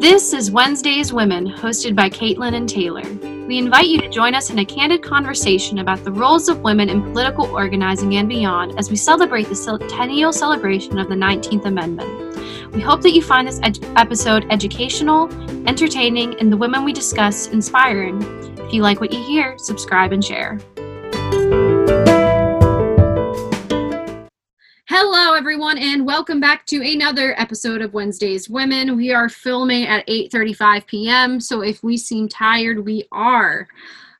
This is Wednesday's Women, hosted by Caitlin and Taylor. We invite you to join us in a candid conversation about the roles of women in political organizing and beyond as we celebrate the centennial celebration of the 19th Amendment. We hope that you find this ed- episode educational, entertaining, and the women we discuss inspiring. If you like what you hear, subscribe and share. Everyone, and welcome back to another episode of Wednesday's Women. We are filming at 8:35 p.m., so if we seem tired, we are.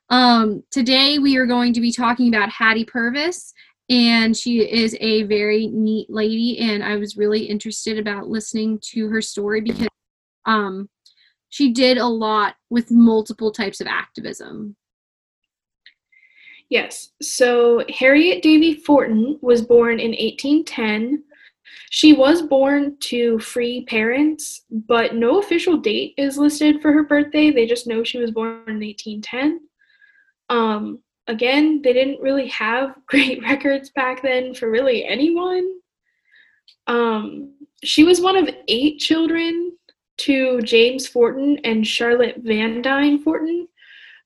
Um, today, we are going to be talking about Hattie Purvis, and she is a very neat lady, and I was really interested about listening to her story because um, she did a lot with multiple types of activism. Yes. So Harriet Davy Forten was born in 1810. She was born to free parents, but no official date is listed for her birthday. They just know she was born in 1810. Um, again, they didn't really have great records back then for really anyone. Um, she was one of eight children to James Forten and Charlotte Van Dyne Forten.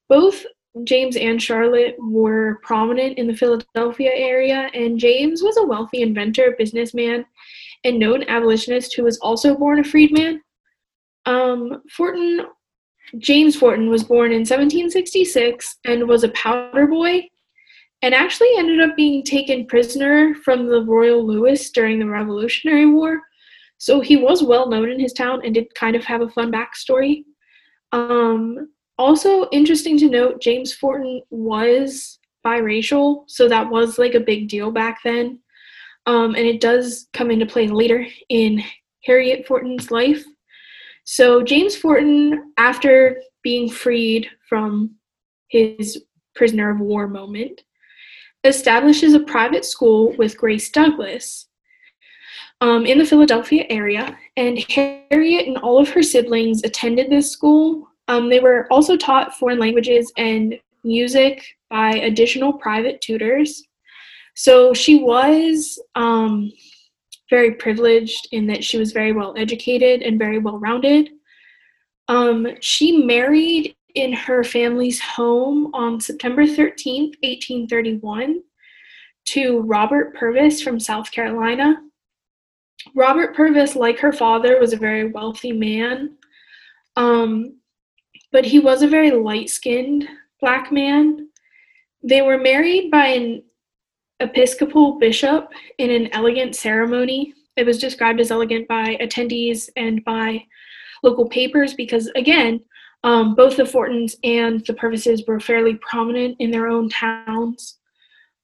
Both James and Charlotte were prominent in the Philadelphia area, and James was a wealthy inventor, businessman, and known abolitionist who was also born a freedman. Um, Forten, James Forten was born in 1766 and was a powder boy, and actually ended up being taken prisoner from the Royal Louis during the Revolutionary War. So he was well known in his town and did kind of have a fun backstory. Um, also, interesting to note, James Forten was biracial, so that was like a big deal back then. Um, and it does come into play later in Harriet Forten's life. So, James Forten, after being freed from his prisoner of war moment, establishes a private school with Grace Douglass um, in the Philadelphia area. And Harriet and all of her siblings attended this school um, they were also taught foreign languages and music by additional private tutors. So she was um, very privileged in that she was very well educated and very well rounded. Um, she married in her family's home on September 13th, 1831, to Robert Purvis from South Carolina. Robert Purvis, like her father, was a very wealthy man. Um, but he was a very light skinned black man. They were married by an Episcopal bishop in an elegant ceremony. It was described as elegant by attendees and by local papers because, again, um, both the Fortens and the Purvises were fairly prominent in their own towns.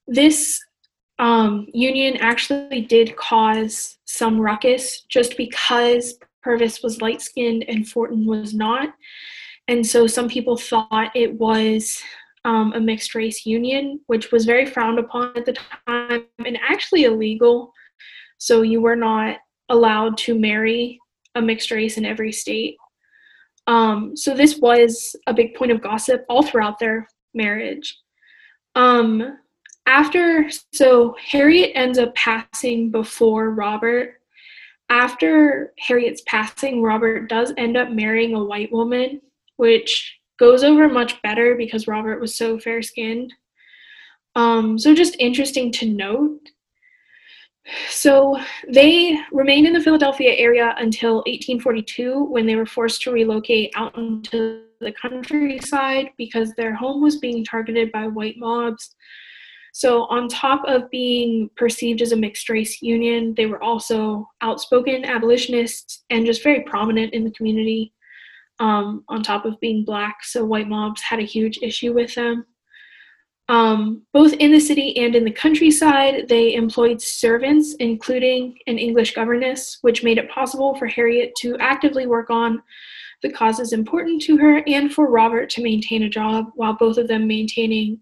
This um, union actually did cause some ruckus just because Purvis was light skinned and Forten was not. And so some people thought it was um, a mixed race union, which was very frowned upon at the time and actually illegal. So you were not allowed to marry a mixed race in every state. Um, so this was a big point of gossip all throughout their marriage. Um, after, so Harriet ends up passing before Robert. After Harriet's passing, Robert does end up marrying a white woman which goes over much better because Robert was so fair skinned. Um, so, just interesting to note. So, they remained in the Philadelphia area until 1842 when they were forced to relocate out into the countryside because their home was being targeted by white mobs. So, on top of being perceived as a mixed race union, they were also outspoken abolitionists and just very prominent in the community um, on top of being black. So white mobs had a huge issue with them. Um, both in the city and in the countryside, they employed servants, including an English governess, which made it possible for Harriet to actively work on the causes important to her and for Robert to maintain a job while both of them maintaining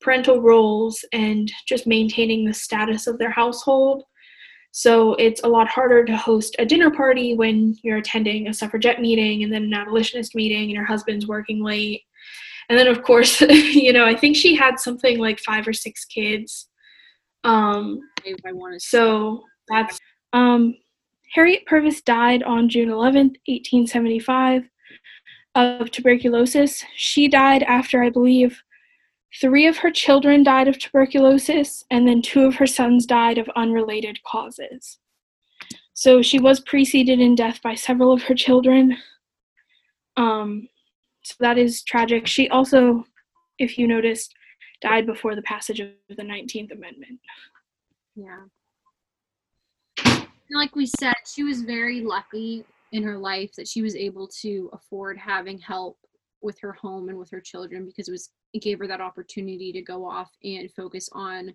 parental roles and just maintaining the status of their household. So it's a lot harder to host a dinner party when you're attending a suffragette meeting and then an abolitionist meeting and your husband's working late. And then, of course, you know, I think she had something like five or six kids. Um, I want to. So that's um, Harriet Purvis died on June 11th, 1875, of tuberculosis. She died after, I believe, three of her children died of tuberculosis, and then two of her sons died of unrelated causes. So she was preceded in death by several of her children. Um, so that is tragic. She also, if you noticed, died before the passage of the 19th Amendment. Yeah. Like we said, she was very lucky in her life that she was able to afford having help with her home and with her children because it was it gave her that opportunity to go off and focus on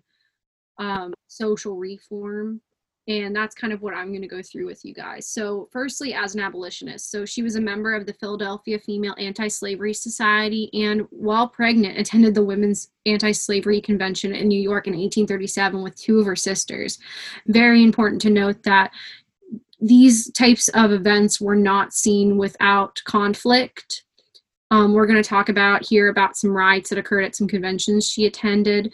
um, social reform and that's kind of what I'm going to go through with you guys. So, firstly, as an abolitionist, so she was a member of the Philadelphia Female Anti Slavery Society, and while pregnant, attended the Women's Anti Slavery Convention in New York in 1837 with two of her sisters. Very important to note that these types of events were not seen without conflict. Um, we're going to talk about here about some riots that occurred at some conventions she attended.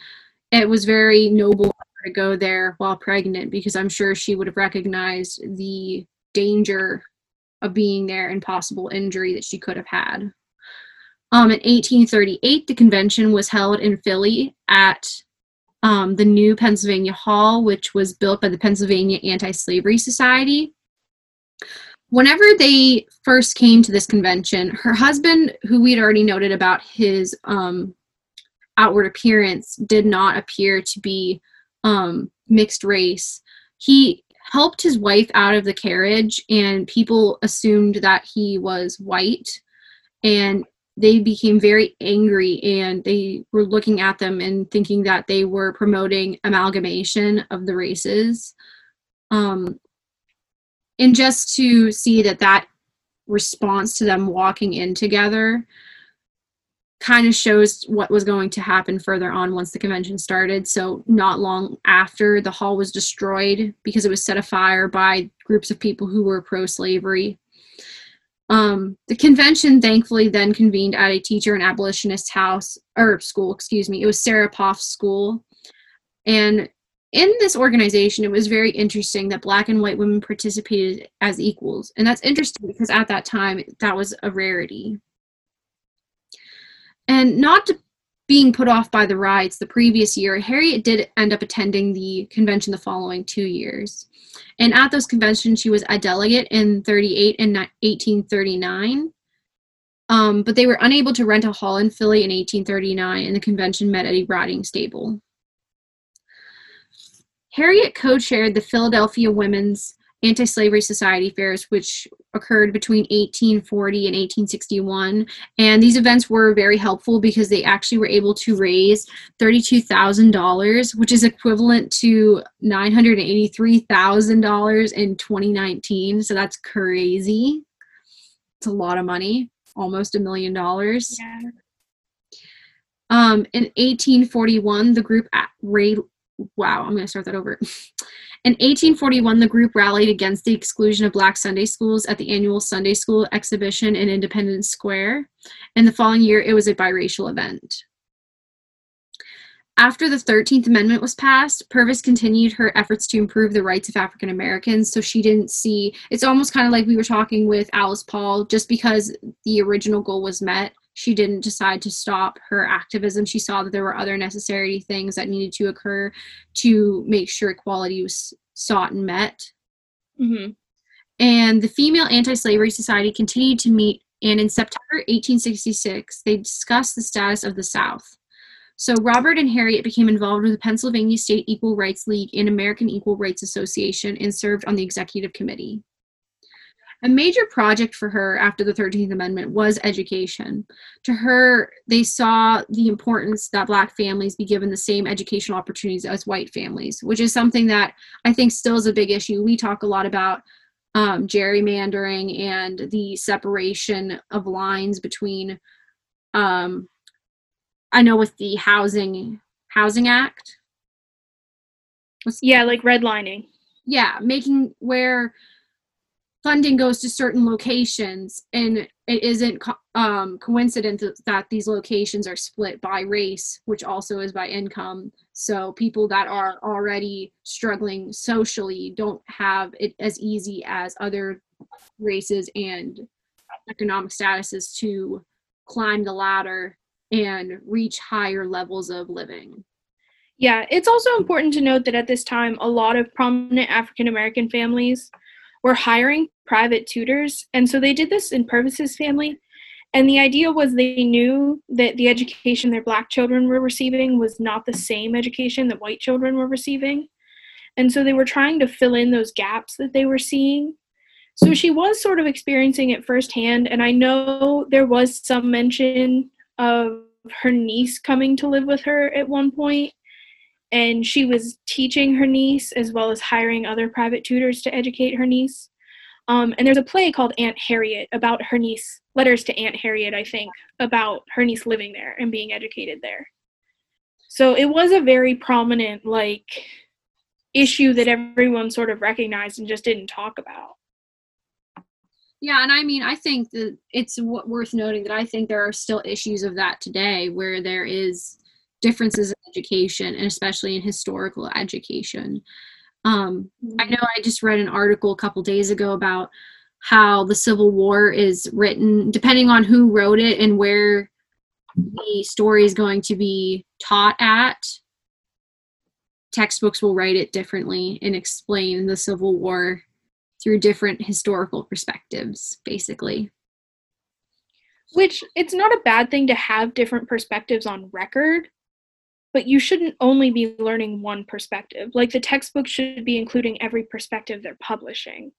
It was very noble to go there while pregnant because I'm sure she would have recognized the danger of being there and possible injury that she could have had. Um, in 1838, the convention was held in Philly at um, the new Pennsylvania Hall, which was built by the Pennsylvania Anti Slavery Society. Whenever they first came to this convention, her husband, who we had already noted about his um, outward appearance, did not appear to be um, mixed race. He helped his wife out of the carriage, and people assumed that he was white. And they became very angry and they were looking at them and thinking that they were promoting amalgamation of the races. Um, and just to see that that response to them walking in together kind of shows what was going to happen further on once the convention started. So, not long after, the hall was destroyed because it was set afire by groups of people who were pro slavery. Um, the convention thankfully then convened at a teacher and abolitionist house or school, excuse me. It was Sarah Poff's school. And in this organization, it was very interesting that black and white women participated as equals. And that's interesting because at that time, that was a rarity. And not being put off by the riots the previous year, Harriet did end up attending the convention the following two years. And at those conventions, she was a delegate in 38 and 1839. Um, but they were unable to rent a hall in Philly in 1839, and the convention met at a riding stable. Harriet co chaired the Philadelphia Women's Anti Slavery Society fairs, which occurred between 1840 and 1861. And these events were very helpful because they actually were able to raise $32,000, which is equivalent to $983,000 in 2019. So that's crazy. It's a lot of money, almost a million dollars. Yeah. Um, in 1841, the group at Ray, wow, I'm going to start that over. In 1841, the group rallied against the exclusion of black Sunday schools at the annual Sunday School exhibition in Independence Square. And the following year, it was a biracial event. After the 13th Amendment was passed, Purvis continued her efforts to improve the rights of African Americans. So she didn't see it's almost kind of like we were talking with Alice Paul, just because the original goal was met, she didn't decide to stop her activism. She saw that there were other necessary things that needed to occur to make sure equality was sought and met. Mm-hmm. And the Female Anti Slavery Society continued to meet, and in September 1866, they discussed the status of the South. So Robert and Harriet became involved with the Pennsylvania State Equal Rights League and American Equal Rights Association and served on the executive committee. A major project for her after the 13th Amendment was education. To her, they saw the importance that Black families be given the same educational opportunities as white families, which is something that I think still is a big issue. We talk a lot about um, gerrymandering and the separation of lines between, um, I know with the housing housing act. Yeah, like redlining. Yeah, making where funding goes to certain locations and it isn't co- um, that these locations are split by race which also is by income. So people that are already struggling socially don't have it as easy as other races and economic statuses to climb the ladder and reach higher levels of living. Yeah, it's also important to note that at this time, a lot of prominent African American families were hiring private tutors. And so they did this in Purvis's family. And the idea was they knew that the education their black children were receiving was not the same education that white children were receiving. And so they were trying to fill in those gaps that they were seeing. So she was sort of experiencing it firsthand. And I know there was some mention of her niece coming to live with her at one point and she was teaching her niece as well as hiring other private tutors to educate her niece. Um, and there's a play called Aunt Harriet about her niece, letters to Aunt Harriet, I think, about her niece living there and being educated there. So it was a very prominent, like, issue that everyone sort of recognized and just didn't talk about. Yeah, and I mean, I think that it's w- worth noting that I think there are still issues of that today where there is differences in education and especially in historical education. Um, I know I just read an article a couple days ago about how the Civil War is written, depending on who wrote it and where the story is going to be taught at. Textbooks will write it differently and explain the Civil War through different historical perspectives, basically. Which it's not a bad thing to have different perspectives on record, but you shouldn't only be learning one perspective. Like the textbook should be including every perspective they're publishing.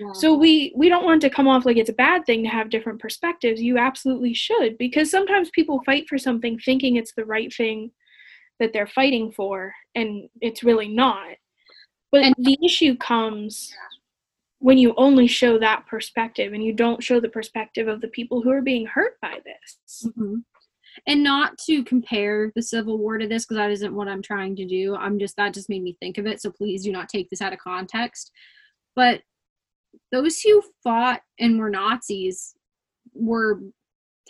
Yeah. So we we don't want to come off like it's a bad thing to have different perspectives. You absolutely should because sometimes people fight for something thinking it's the right thing that they're fighting for and it's really not. But And- the issue comes when you only show that perspective and you don't show the perspective of the people who are being hurt by this. Mhm. And not to compare the Civil War to this, because that isn't what I'm trying to do. I'm just, that just made me think of it. So please do not take this out of context. But those who fought and were Nazis were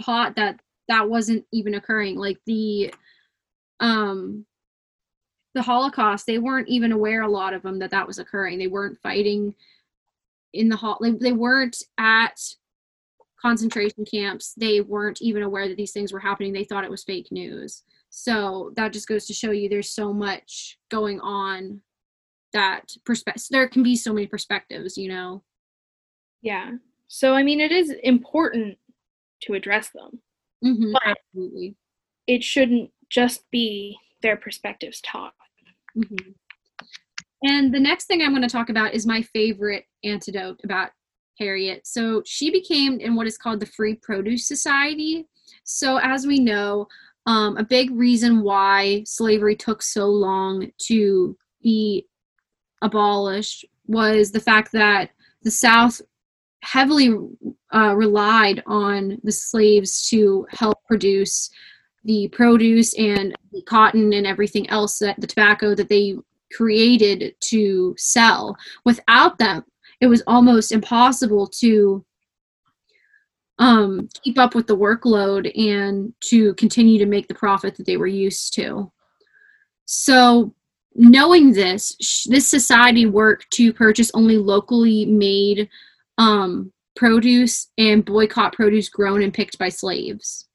taught that that wasn't even occurring. Like the, um, the Holocaust, they weren't even aware, a lot of them, that that was occurring. They weren't fighting in the hall, like, they weren't at concentration camps they weren't even aware that these things were happening they thought it was fake news so that just goes to show you there's so much going on that perspective there can be so many perspectives you know Yeah. So I mean it is important to address them. mm-hmm, But- absolutely It shouldn't just be their perspectives taught. hmm And the next thing I'm going to talk about is my favorite antidote about Harriet. So she became in what is called the Free Produce Society. So as we know, um, a big reason why slavery took so long to be abolished was the fact that the South heavily uh, relied on the slaves to help produce the produce and the cotton and everything else that the tobacco that they created to sell. Without them, it was almost impossible to um, keep up with the workload and to continue to make the profit that they were used to. So, knowing this, sh- this society worked to purchase only locally made um, produce and boycott produce grown and picked by slaves.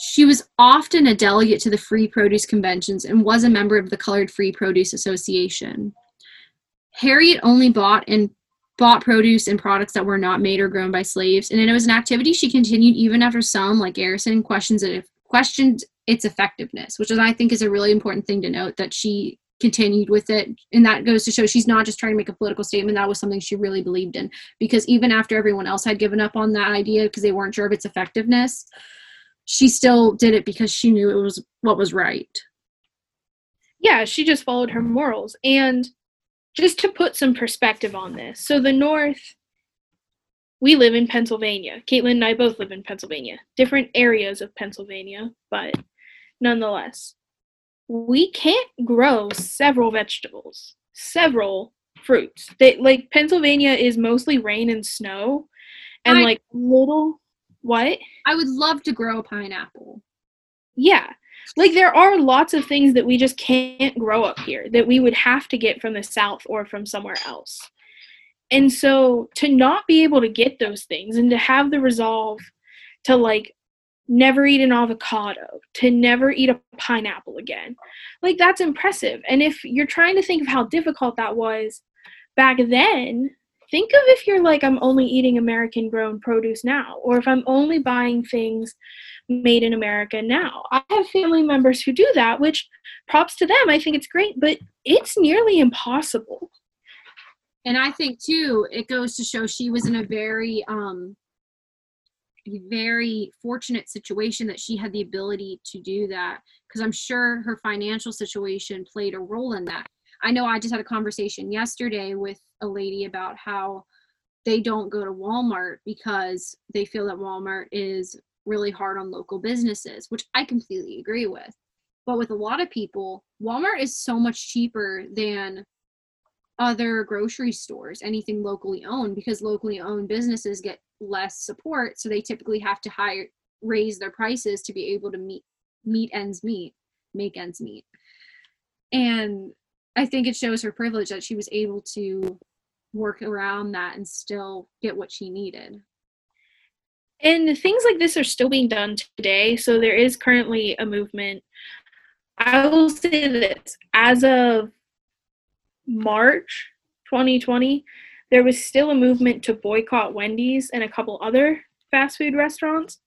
She was often a delegate to the free produce conventions and was a member of the Colored Free Produce Association. Harriet only bought and bought produce and products that were not made or grown by slaves, and it was an activity she continued even after some, like Garrison, questions it, questioned its effectiveness, which is I think is a really important thing to note that she continued with it, and that goes to show she's not just trying to make a political statement. That was something she really believed in, because even after everyone else had given up on that idea because they weren't sure of its effectiveness, she still did it because she knew it was what was right. Yeah, she just followed her morals. And just to put some perspective on this, so the North, we live in Pennsylvania. Caitlin and I both live in Pennsylvania, different areas of Pennsylvania, but nonetheless, we can't grow several vegetables, several fruits. They like Pennsylvania is mostly rain and snow and I- like little what? I would love to grow a pineapple. Yeah. Like there are lots of things that we just can't grow up here that we would have to get from the south or from somewhere else. And so to not be able to get those things and to have the resolve to like never eat an avocado, to never eat a pineapple again. Like that's impressive. And if you're trying to think of how difficult that was back then, think of if you're like I'm only eating American grown produce now or if I'm only buying things made in America now. I have family members who do that, which props to them. I think it's great, but it's nearly impossible. And I think too, it goes to show she was in a very um very fortunate situation that she had the ability to do that because I'm sure her financial situation played a role in that. I know I just had a conversation yesterday with a lady about how they don't go to Walmart because they feel that Walmart is really hard on local businesses, which I completely agree with. But with a lot of people, Walmart is so much cheaper than other grocery stores, anything locally owned, because locally owned businesses get less support, so they typically have to hire raise their prices to be able to meet meet ends meet, make ends meet. And I think it shows her privilege that she was able to work around that and still get what she needed. And things like this are still being done today. So there is currently a movement. I will say this as of March 2020, there was still a movement to boycott Wendy's and a couple other fast food restaurants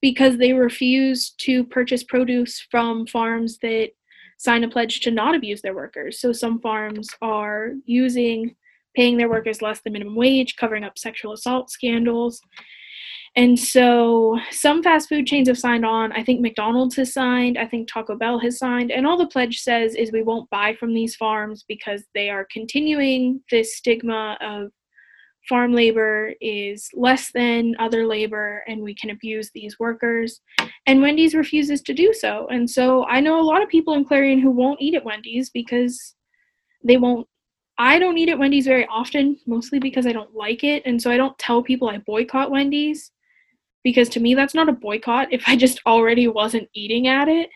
because they refused to purchase produce from farms that sign a pledge to not abuse their workers. So some farms are using paying their workers less than minimum wage, covering up sexual assault scandals. And so some fast food chains have signed on. I think McDonald's has signed. I think Taco Bell has signed. And all the pledge says is we won't buy from these farms because they are continuing this stigma of farm labor is less than other labor and we can abuse these workers. And Wendy's refuses to do so. And so I know a lot of people in Clarion who won't eat at Wendy's because they won't I don't eat at Wendy's very often, mostly because I don't like it. And so I don't tell people I boycott Wendy's because to me that's not a boycott if I just already wasn't eating at it.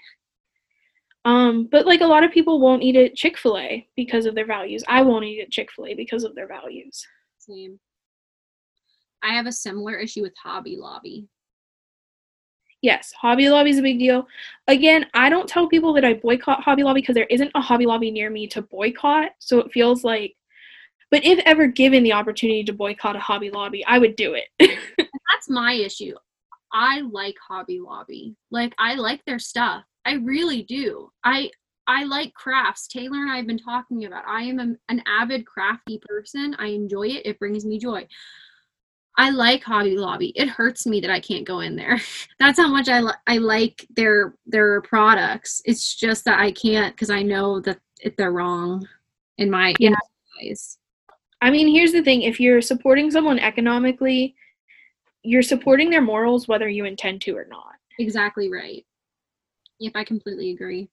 Um, but like a lot of people won't eat at Chick-fil-A because of their values. I won't eat at Chick-fil-A because of their values. Same. I have a similar issue with Hobby Lobby. Yes, Hobby Lobby is a big deal. Again, I don't tell people that I boycott Hobby Lobby because there isn't a Hobby Lobby near me to boycott. So it feels like, but if ever given the opportunity to boycott a Hobby Lobby, I would do it. That's my issue. I like Hobby Lobby. Like I like their stuff. I really do. I I like crafts. Taylor and I have been talking about. I am a, an avid crafty person. I enjoy it. It brings me joy. I like Hobby Lobby. It hurts me that I can't go in there. That's how much I li- I like their their products. It's just that I can't because I know that it, they're wrong in my in Yeah. my eyes. I mean, here's the thing if you're supporting someone economically, you're supporting their morals whether you intend to or not. Exactly right. Yep, I completely agree.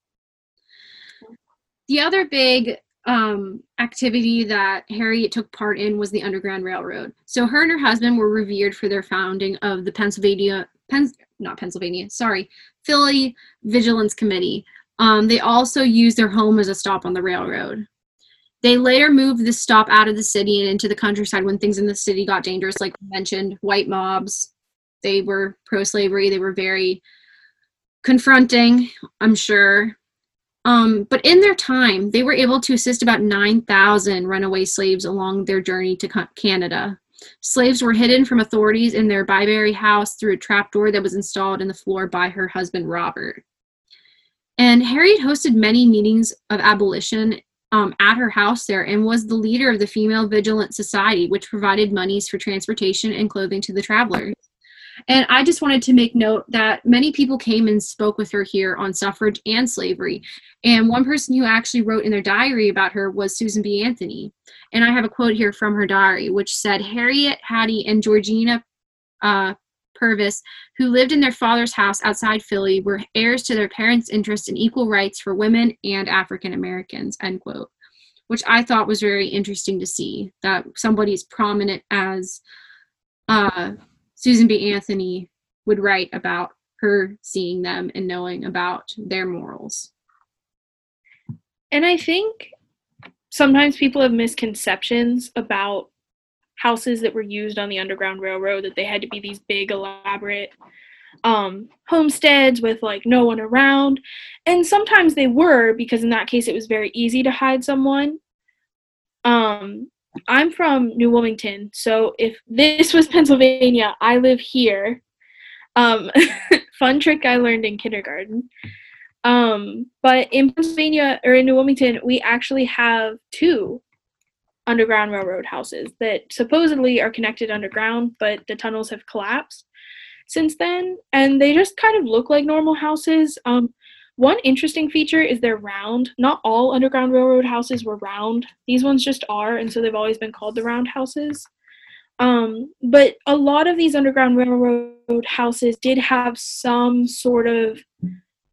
The other big um, activity that Harriet took part in was the Underground Railroad. So her and her husband were revered for their founding of the Pennsylvania, Penn, not Pennsylvania, sorry, Philly Vigilance Committee. Um, they also used their home as a stop on the railroad. They later moved the stop out of the city and into the countryside when things in the city got dangerous, like mentioned, white mobs. They were pro slavery, they were very confronting, I'm sure. Um, but in their time, they were able to assist about 9,000 runaway slaves along their journey to Canada. Slaves were hidden from authorities in their Byberry house through a trapdoor that was installed in the floor by her husband, Robert. And Harriet hosted many meetings of abolition um, at her house there and was the leader of the Female Vigilant Society, which provided monies for transportation and clothing to the travelers. And I just wanted to make note that many people came and spoke with her here on suffrage and slavery. And one person who actually wrote in their diary about her was Susan B. Anthony. And I have a quote here from her diary, which said Harriet, Hattie, and Georgina uh, Purvis, who lived in their father's house outside Philly, were heirs to their parents' interest in equal rights for women and African Americans. End quote. which I thought was very interesting to see that somebody as prominent as uh, Susan B. Anthony would write about her seeing them and knowing about their morals. And I think sometimes people have misconceptions about houses that were used on the Underground Railroad that they had to be these big, elaborate um, homesteads with like no one around. And sometimes they were because in that case it was very easy to hide someone. Um, I'm from New Wilmington, so if this was Pennsylvania, I live here. Um, fun trick I learned in kindergarten. Um, but in Pennsylvania or in New Wilmington, we actually have two Underground Railroad houses that supposedly are connected underground, but the tunnels have collapsed since then, and they just kind of look like normal houses. Um, one interesting feature is they're round. Not all Underground Railroad houses were round. These ones just are, and so they've always been called the round houses. Um, but a lot of these Underground Railroad houses did have some sort of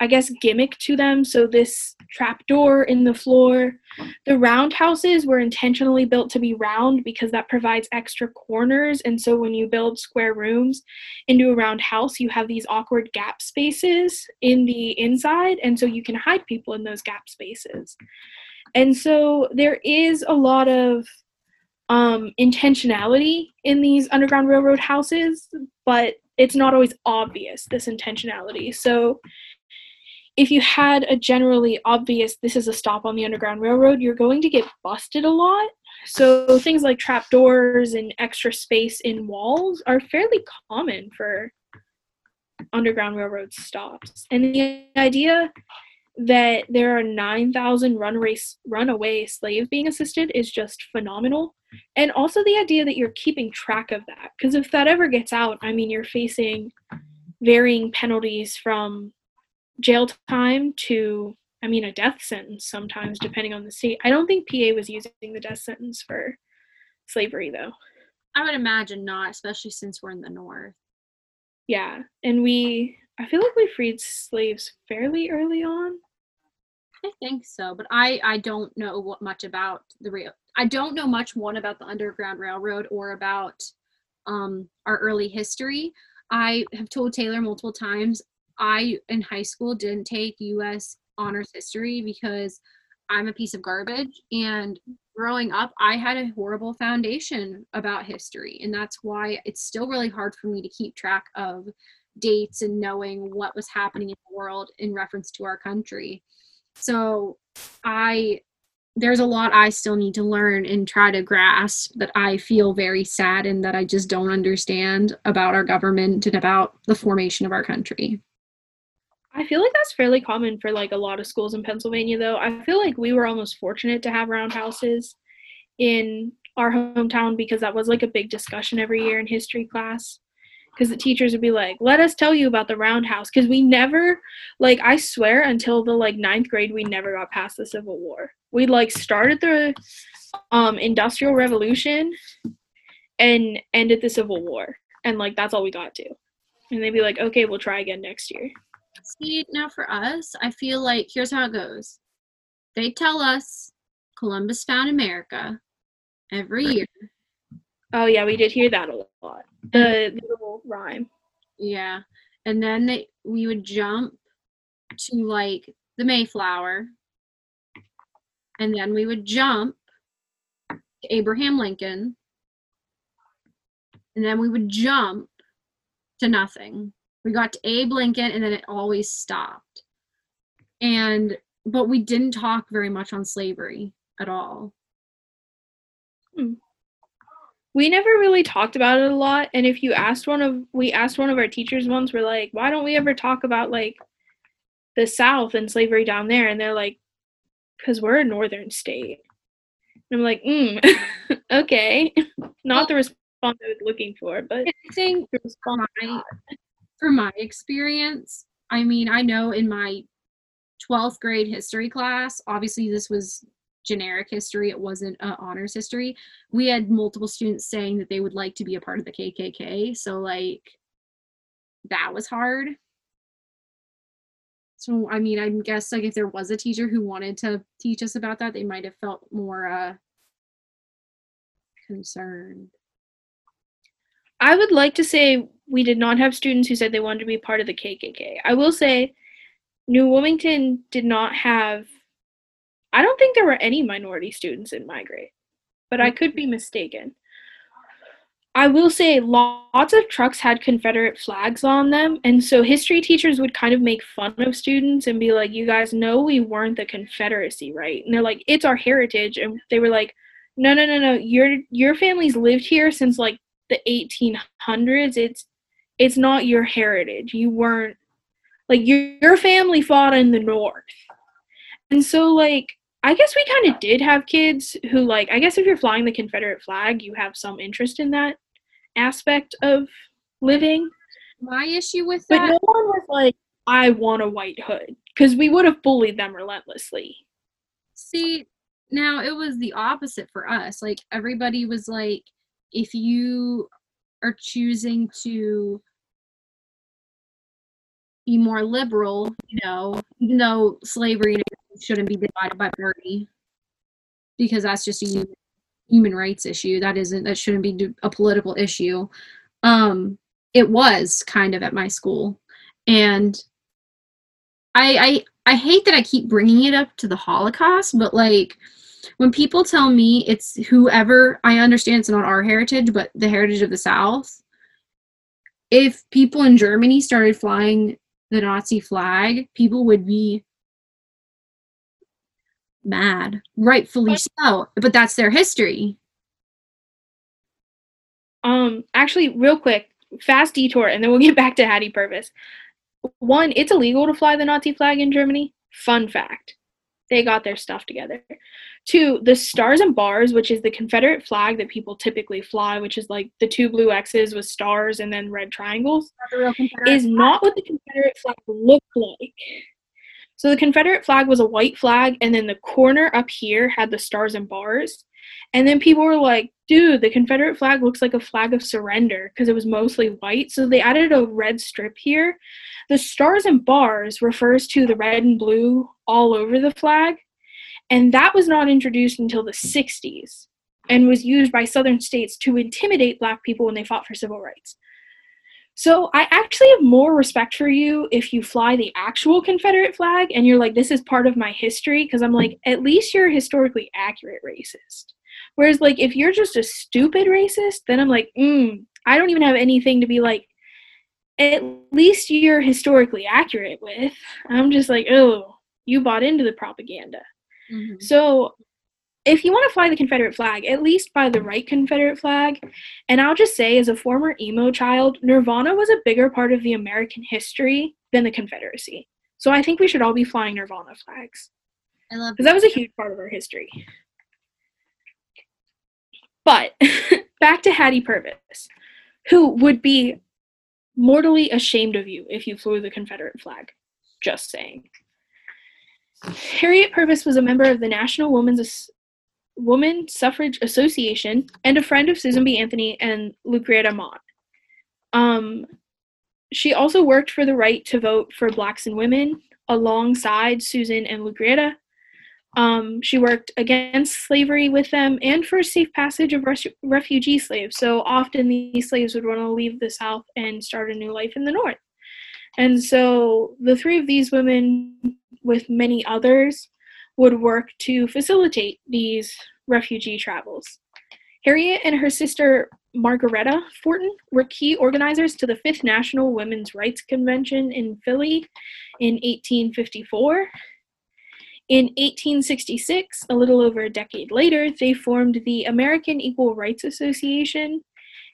I guess, gimmick to them. So this trapdoor in the floor. The roundhouses were intentionally built to be round because that provides extra corners. And so when you build square rooms into a round house, you have these awkward gap spaces in the inside. And so you can hide people in those gap spaces. And so there is a lot of um, intentionality in these Underground Railroad houses, but it's not always obvious, this intentionality. So if you had a generally obvious this is a stop on the underground railroad you're going to get busted a lot. So things like trapdoors and extra space in walls are fairly common for underground railroad stops. And the idea that there are 9000 runaway runaway slaves being assisted is just phenomenal. And also the idea that you're keeping track of that because if that ever gets out i mean you're facing varying penalties from jail time to I mean a death sentence sometimes depending on the state. I don't think PA was using the death sentence for slavery though. I would imagine not, especially since we're in the north. Yeah, and we I feel like we freed slaves fairly early on. I think so, but I I don't know what much about the real. I don't know much one about the Underground Railroad or about um our early history. I have told Taylor multiple times I in high school didn't take US honors history because I'm a piece of garbage and growing up I had a horrible foundation about history and that's why it's still really hard for me to keep track of dates and knowing what was happening in the world in reference to our country. So I there's a lot I still need to learn and try to grasp that I feel very sad and that I just don't understand about our government and about the formation of our country. I feel like that's fairly common for like a lot of schools in Pennsylvania though. I feel like we were almost fortunate to have roundhouses in our hometown because that was like a big discussion every year in history class. Because the teachers would be like let us tell you about the roundhouse. Because we never like i swear until the like ninth grade we never got past the civil war. We like started the um industrial revolution and ended the civil war. And like that's all we got to. And they'd be like okay we'll try again next year See, now for us, I feel like here's how it goes. They tell us Columbus found America every year. Oh yeah, we did hear that a lot. The, the little rhyme. Yeah. And then they we would jump to like the Mayflower. And then we would jump to Abraham Lincoln. And then we would jump to nothing we got to Abe Lincoln and then it always stopped. And but we didn't talk very much on slavery at all. Hmm. We never really talked about it a lot. And if you asked one of we asked one of our teachers once, we're like, why don't we ever talk about like the South and slavery down there? And they're like, because we're a northern state. And I'm like, mm, okay. Not the response I was looking for, but I think from my experience, I mean, I know in my 12th grade history class, obviously this was generic history, it wasn't uh, honors history. We had multiple students saying that they would like to be a part of the KKK. So, like, that was hard. So I mean, I guess like if there was a teacher who wanted to teach us about that, they might have felt more uh concerned. I would like to say we did not have students who said they wanted to be part of the KKK. I will say New Wilmington did not have I don't think there were any minority students in my grade, but I could be mistaken. I will say lots of trucks had Confederate flags on them, and so history teachers would kind of make fun of students and be like, "You guys know we weren't the Confederacy, right?" And they're like, "It's our heritage," and they were like, "No, no, no, no. Your your family's lived here since like the 1800s. It's it's not your heritage. You weren't like your your family fought in the North." And so like I guess we kind of did have kids who like I guess if you're flying the Confederate flag, you have some interest in that aspect of living. My issue with that But no one was like, I want a white hood. Because we would have bullied them relentlessly. See, now it was the opposite for us. Like everybody was like, if you are choosing to be more liberal, you know, even though slavery shouldn't be divided by party, because that's just a human, rights issue. That isn't that shouldn't be a political issue. Um, it was kind of at my school, and I I I hate that I keep bringing it up to the Holocaust, but like when people tell me it's whoever I understand it's not our heritage, but the heritage of the South. If people in Germany started flying the Nazi flag, people would be mad, rightfully so. But that's their history. Um, actually, real quick, fast detour, and then we'll get back to Hattie Purvis. One, it's illegal to fly the Nazi flag in Germany. Fun fact. They got their stuff together. Two, the stars and bars, which is the Confederate flag that people typically fly, which is like the two blue X's with stars and then red triangles, is not what the Confederate flag looked like. So the Confederate flag was a white flag, and then the corner up here had the stars and bars. And then people were like, dude, the Confederate flag looks like a flag of surrender because it was mostly white. So they added a red strip here. The stars and bars refers to the red and blue all over the flag. And that was not introduced until the 60s and was used by southern states to intimidate black people when they fought for civil rights. So I actually have more respect for you if you fly the actual Confederate flag and you're like, this is part of my history, because I'm like, at least you're a historically accurate racist. Whereas, like, if you're just a stupid racist, then I'm like, mm, I don't even have anything to be like, at least you're historically accurate with. I'm just like, oh, you bought into the propaganda. Mhm. So if you want to fly the Confederate flag, at least buy the right Confederate flag. And I'll just say, as a former emo child, Nirvana was a bigger part of the American history than the Confederacy. So I think we should all be flying Nirvana flags I love because that was a huge part of our history. But back to Hattie Purvis, who would be mortally ashamed of you if you flew the Confederate flag. Just saying. Harriet Purvis was a member of the National Women's Woman Suffrage Association and a friend of Susan B. Anthony and Lucretia Mott. Um, she also worked for the right to vote for blacks and women alongside Susan and Lucretia. Um, she worked against slavery with them and for safe passage of res- refugee slaves. So often these slaves would want to leave the South and start a new life in the North. And so the three of these women, with many others, would work to facilitate these refugee travels. Harriet and her sister Margaretta Forten were key organizers to the Fifth National Women's Rights Convention in Philly in 1854. In 1866, a little over a decade later, they formed the American Equal Rights Association.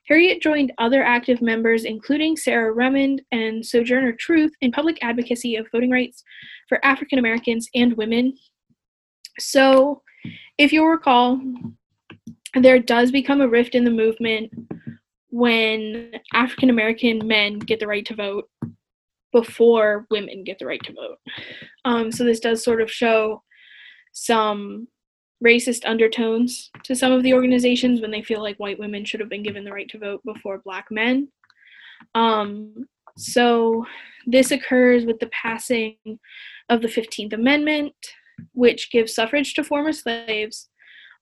Harriet joined other active members, including Sarah Remond and Sojourner Truth, in public advocacy of voting rights for African Americans and women. So, if you'll recall, there does become a rift in the movement when African American men get the right to vote before women get the right to vote. Um, so this does sort of show some racist undertones to some of the organizations when they feel like white women should have been given the right to vote before black men. Um, So this occurs with the passing of the 15th Amendment, which gives suffrage to former slaves.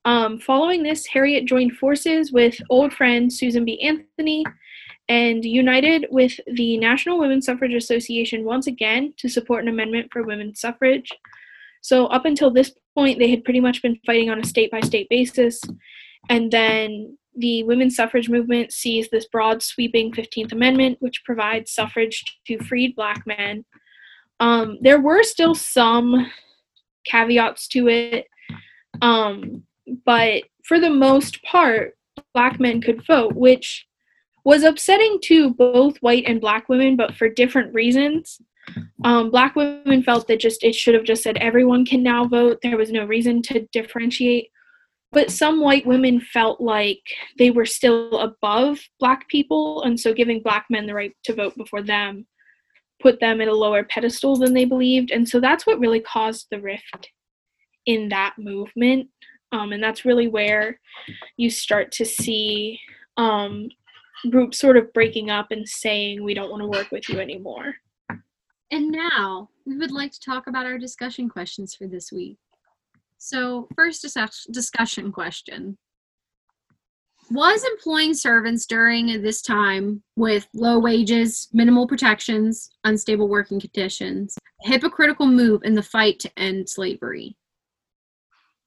Um, following this, Harriet joined forces with old friend Susan B. Anthony and united with the National Women's Suffrage Association once again to support an amendment for women's suffrage. So, up until this point, they had pretty much been fighting on a state by state basis. And then the women's suffrage movement sees this broad, sweeping 15th Amendment, which provides suffrage to freed black men. Um, there were still some caveats to it, um, but for the most part, black men could vote, which was upsetting to both white and black women, but for different reasons. Um, black women felt that just it should have just said everyone can now vote. There was no reason to differentiate. But some white women felt like they were still above black people, and so giving black men the right to vote before them put them at a lower pedestal than they believed. And so that's what really caused the rift in that movement. Um, and that's really where you start to see um, groups sort of breaking up and saying, we don't want to work with you anymore. And now we would like to talk about our discussion questions for this week. So, first discussion question Was employing servants during this time with low wages, minimal protections, unstable working conditions a hypocritical move in the fight to end slavery?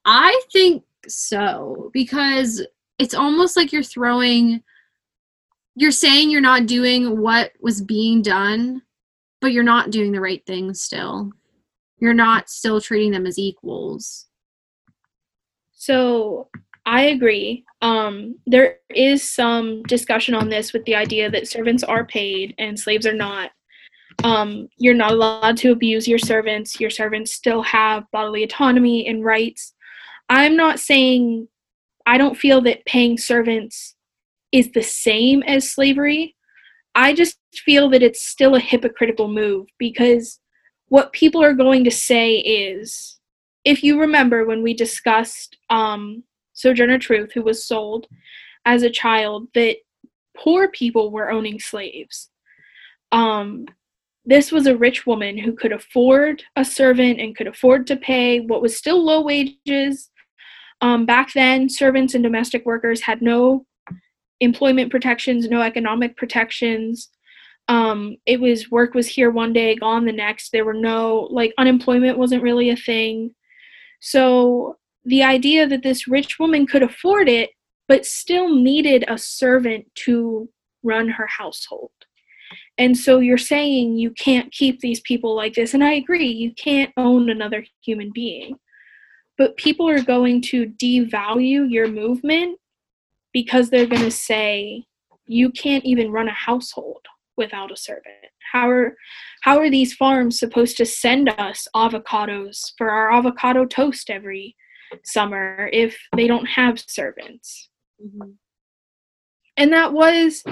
I think so, because it's almost like you're throwing, you're saying you're not doing what was being done but you're not doing the right thing still. You're not still treating them as equals. So I agree. Um, there is some discussion on this with the idea that servants are paid and slaves are not. Um, you're not allowed to abuse your servants. Your servants still have bodily autonomy and rights. I'm not saying I don't feel that paying servants is the same as slavery. I just feel that it's still a hypocritical move because what people are going to say is if you remember when we discussed um, Sojourner Truth, who was sold as a child, that poor people were owning slaves. Um, this was a rich woman who could afford a servant and could afford to pay what was still low wages. Um, back then, servants and domestic workers had no employment protections, no economic protections. Um, it was work was here one day, gone the next. There were no like unemployment wasn't really a thing. So the idea that this rich woman could afford it, but still needed a servant to run her household. And so you're saying you can't keep these people like this. And I agree, you can't own another human being. But people are going to devalue your movement because they're going to say you can't even run a household without a servant. How are how are these farms supposed to send us avocados for our avocado toast every summer if they don't have servants? Mm-hmm. and that was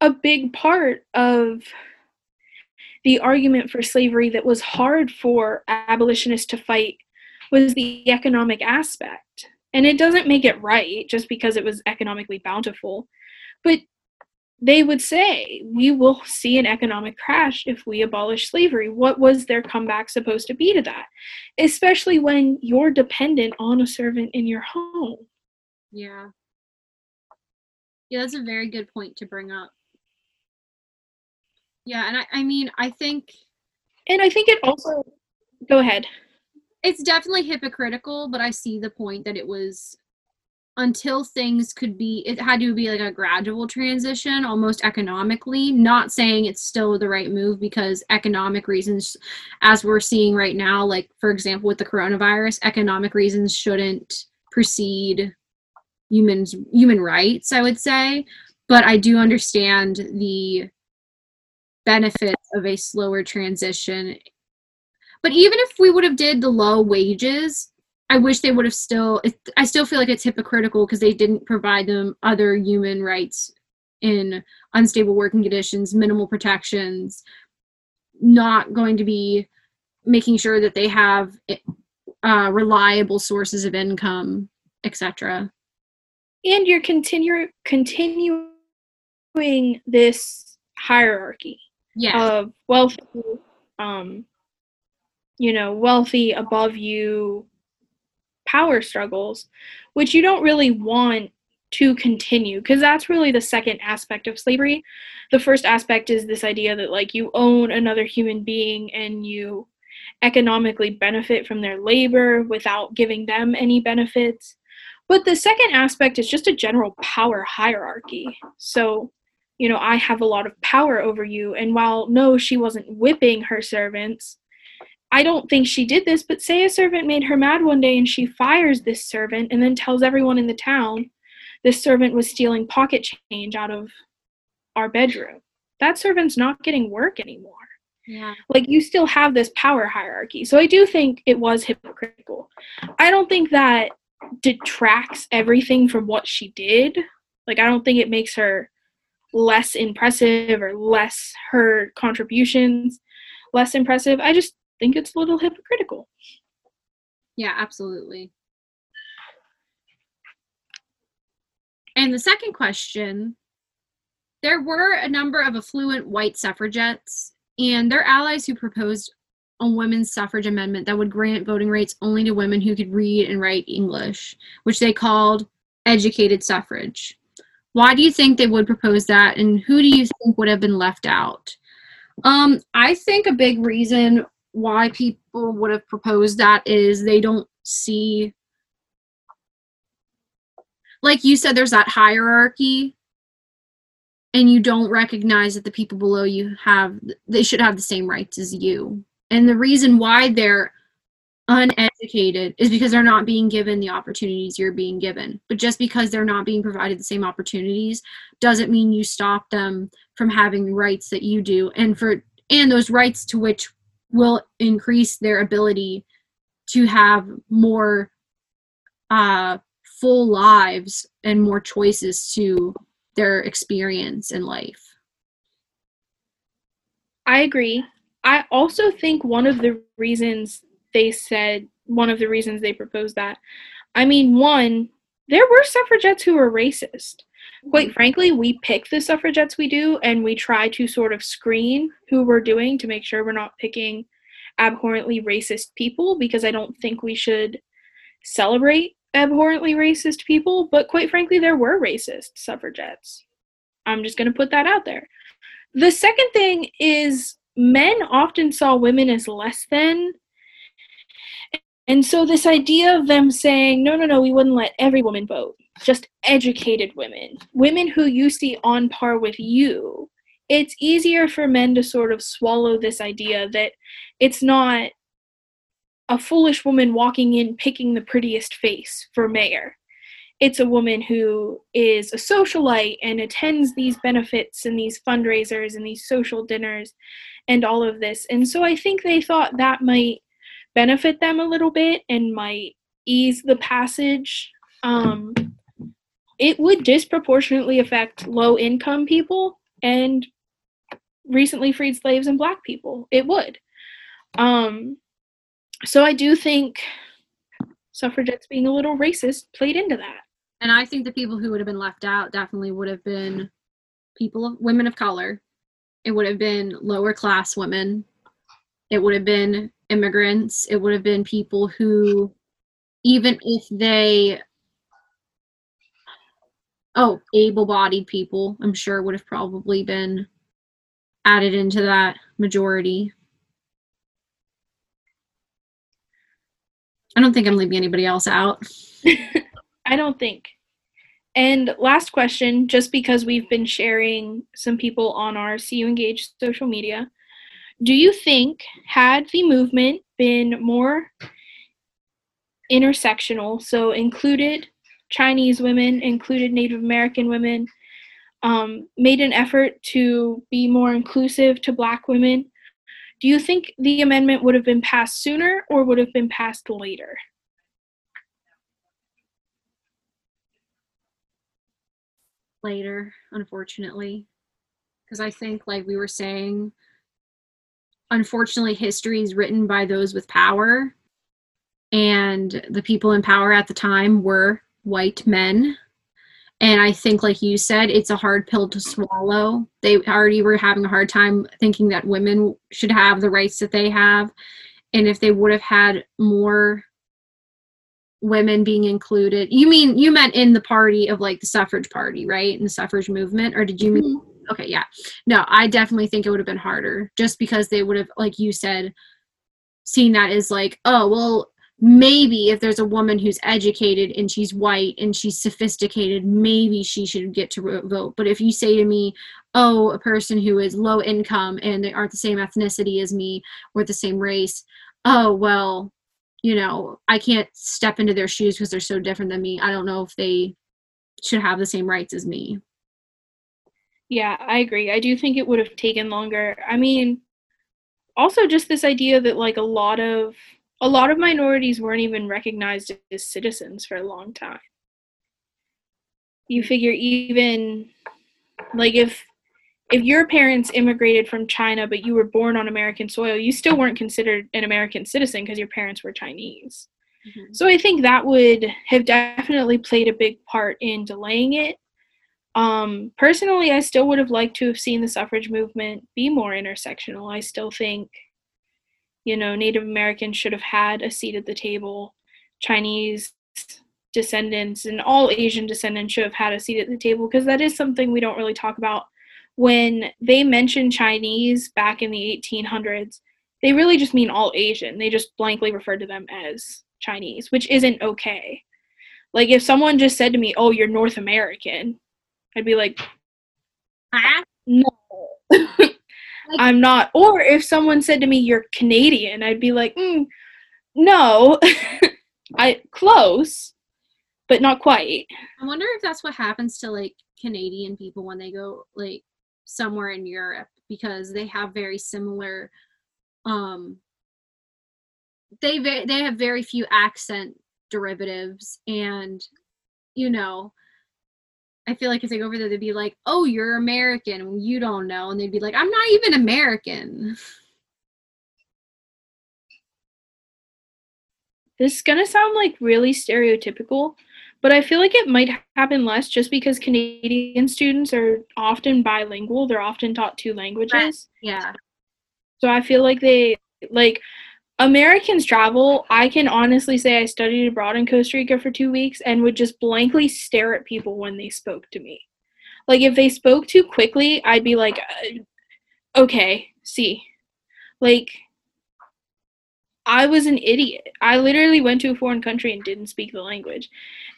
a big part of the argument for slavery that was hard for abolitionists to fight was the economic aspect and it doesn't make it right just because it was economically bountiful. But they would say, we will see an economic crash if we abolish slavery. What was their comeback supposed to be to that? Especially when you're dependent on a servant in your home. Yeah. Yeah, that's a very good point to bring up. Yeah, and I, I mean, I think. And I think it also. Go ahead it's definitely hypocritical, but I see the point that it was until things could be it had to be like a gradual transition almost economically. Not saying it's still the right move because economic reasons as we're seeing right now like for example with the coronavirus economic reasons shouldn't precede humans human rights i would say. But i do understand the benefits of a slower transition but even if we would have did the low wages, I wish they would have still. I still feel like it's hypocritical because they didn't provide them other human rights in unstable working conditions, minimal protections, not going to be making sure that they have uh, reliable sources of income, etc. And you're continue continuing this hierarchy Yeah. of wealthy, um, you know, wealthy above you power struggles, which you don't really want to continue because that's really the second aspect of slavery. The first aspect is this idea that like you own another human being and you economically benefit from their labor without giving them any benefits. But the second aspect is just a general power hierarchy. So, you know, I have a lot of power over you. And while no, she wasn't whipping her servants, I don't think she did this, but say a servant made her mad one day and she fires this servant and then tells everyone in the town this servant was stealing pocket change out of our bedroom. That servant's not getting work anymore. Yeah. Like you still have this power hierarchy. So I do think it was hypocritical. I don't think that detracts everything from what she did. Like I don't think it makes her less impressive or less her contributions less impressive. I just think it's a little hypocritical. Yeah, absolutely. And the second question there were a number of affluent white suffragettes and their allies who proposed a women's suffrage amendment that would grant voting rights only to women who could read and write English, which they called educated suffrage. Why do you think they would propose that, and who do you think would have been left out? Um, I think a big reason why people would have proposed that is they don't see like you said there's that hierarchy and you don't recognize that the people below you have they should have the same rights as you. And the reason why they're uneducated is because they're not being given the opportunities you're being given. But just because they're not being provided the same opportunities doesn't mean you stop them from having rights that you do. And for and those rights to which will increase their ability to have more uh, full lives and more choices to their experience in life. I agree. I also think one of the reasons they said, one of the reasons they proposed that, I mean, one, there were suffragettes who were racist. Quite frankly, we pick the suffragettes we do and we try to sort of screen who we're doing to make sure we're not picking abhorrently racist people because I don't think we should celebrate abhorrently racist people, but quite frankly, there were racist suffragettes. I'm just going to put that out there. The second thing is men often saw women as less than. And so, this idea of them saying, no, no, no, we wouldn't let every woman vote, just educated women, women who you see on par with you, it's easier for men to sort of swallow this idea that it's not a foolish woman walking in picking the prettiest face for mayor. It's a woman who is a socialite and attends these benefits and these fundraisers and these social dinners and all of this. And so I think they thought that might benefit them a little bit and might ease the passage. Um, it would disproportionately affect low income people and recently freed slaves and black people. It would. Um, so I do think suffragettes being a little racist played into that. And I think the people who would have been left out definitely would have been people of women of color. It would have been lower class women. It would have been immigrants. It would have been people who, even if they, oh, able bodied people, I'm sure would have probably been added into that majority. I don't think I'm leaving anybody else out. I don't think. And last question, just because we've been sharing some people on our CU Engage social media, do you think had the movement been more intersectional, so included Chinese women, included Native American women, um, made an effort to be more inclusive to Black women, do you think the amendment would have been passed sooner or would have been passed later? Later, unfortunately. Because I think, like we were saying, unfortunately, history is written by those with power. And the people in power at the time were white men. And I think, like you said, it's a hard pill to swallow. They already were having a hard time thinking that women should have the rights that they have. And if they would have had more women being included, you mean you meant in the party of like the suffrage party, right? In the suffrage movement? Or did you mean? Mm-hmm. Okay, yeah. No, I definitely think it would have been harder just because they would have, like you said, seen that as like, oh, well, maybe if there's a woman who's educated and she's white and she's sophisticated, maybe she should get to vote. But if you say to me, oh, a person who is low income and they aren't the same ethnicity as me or the same race, oh, well, you know, I can't step into their shoes because they're so different than me. I don't know if they should have the same rights as me. Yeah, I agree. I do think it would have taken longer. I mean, also just this idea that like a lot of a lot of minorities weren't even recognized as citizens for a long time. You figure even like if if your parents immigrated from China but you were born on American soil, you still weren't considered an American citizen because your parents were Chinese. Mm-hmm. So I think that would have definitely played a big part in delaying it. Um, personally, I still would have liked to have seen the suffrage movement be more intersectional. I still think you know, Native Americans should have had a seat at the table. Chinese descendants and all Asian descendants should have had a seat at the table because that is something we don't really talk about. When they mention Chinese back in the 1800s, they really just mean all Asian. They just blankly refer to them as Chinese, which isn't okay. Like if someone just said to me, "Oh, you're North American," I'd be like, "Ah, no." I'm not. Or if someone said to me, "You're Canadian," I'd be like, mm, "No, I close, but not quite." I wonder if that's what happens to like Canadian people when they go like somewhere in Europe because they have very similar. Um, they they have very few accent derivatives, and you know I feel like if they go over there, they'd be like, "Oh, you're American. You don't know," and they'd be like, "I'm not even American." This is gonna sound like really stereotypical, but I feel like it might happen less just because Canadian students are often bilingual. They're often taught two languages. Yeah. So I feel like they like Americans travel, I can honestly say I studied abroad in Costa Rica for two weeks and would just blankly stare at people when they spoke to me. Like, if they spoke too quickly, I'd be like, uh, okay, see. Like, I was an idiot. I literally went to a foreign country and didn't speak the language.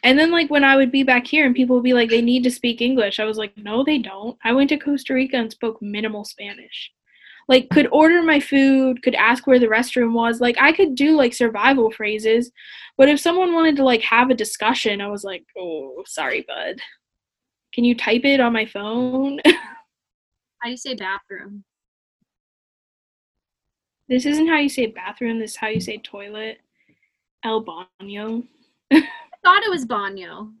And then, like, when I would be back here and people would be like, they need to speak English, I was like, no, they don't. I went to Costa Rica and spoke minimal Spanish like could order my food could ask where the restroom was. Like i could do like survival phrases. But if someone wanted to like have a discussion i was like oh sorry bud. Can you type it on my phone? How do you say bathroom? This isn't how you say bathroom. This is how you say toilet. El baño. I thought it was baño.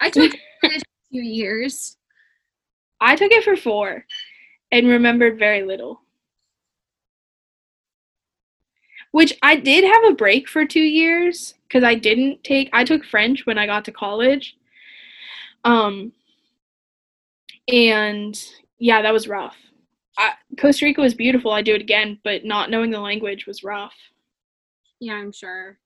I took it for two years. I took it for four and remembered very little which I did have a break for two years because I didn't take I took French when I got to college. Um and yeah, that was rough. I, Costa Rica was beautiful. I do it again, but not knowing the language was rough. Yeah, I'm sure.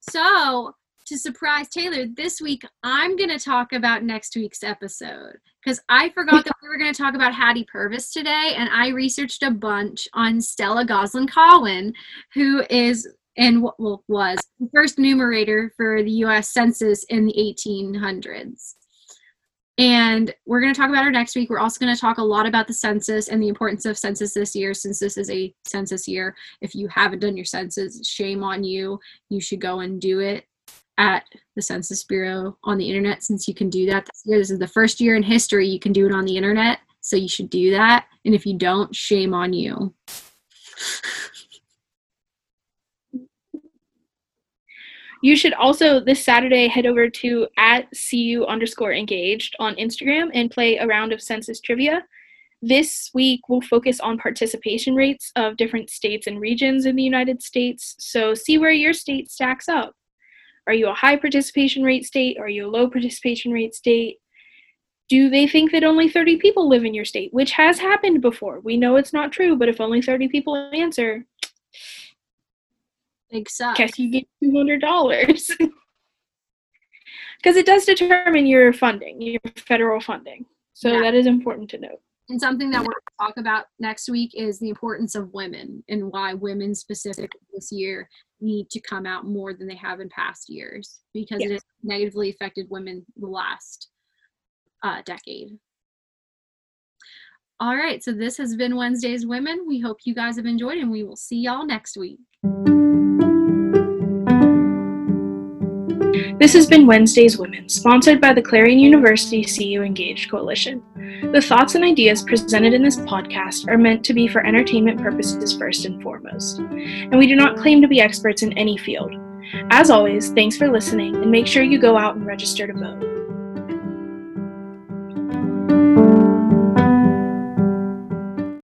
So, to surprise Taylor, this week I'm going to talk about next week's episode because I forgot that we were going to talk about Hattie Purvis today, and I researched a bunch on Stella Goslin Cowan, who is and well was the first enumerator for the U.S. Census in the 1800s. And we're going to talk about her next week. We're also going to talk a lot about the census and the importance of census this year, since this is a census year. If you haven't done your census, shame on you. You should go and do it at the Census Bureau on the internet since you can do that this year. This is the first year in history you can do it on the internet, so you should do that. And if you don't, shame on you. You should also this Saturday head over to at cu underscore engaged on Instagram and play a round of census trivia. This week we'll focus on participation rates of different states and regions in the United States. So see where your state stacks up. Are you a high participation rate state? Are you a low participation rate state? Do they think that only 30 people live in your state, which has happened before? We know it's not true, but if only 30 people answer, suck. guess you get $200. Because it does determine your funding, your federal funding. So Yeah. that is important to note. And something that we're going to talk about next week is the importance of women and why women specifically this year need to come out more than they have in past years because it has negatively affected women the last uh, decade. All right, so this has been Wednesday's Women. We hope you guys have enjoyed and we will see y'all next week. This has been Wednesday's Women, sponsored by the Clarion University CU Engaged Coalition. The thoughts and ideas presented in this podcast are meant to be for entertainment purposes first and foremost, and we do not claim to be experts in any field. As always, thanks for listening, and make sure you go out and register to vote.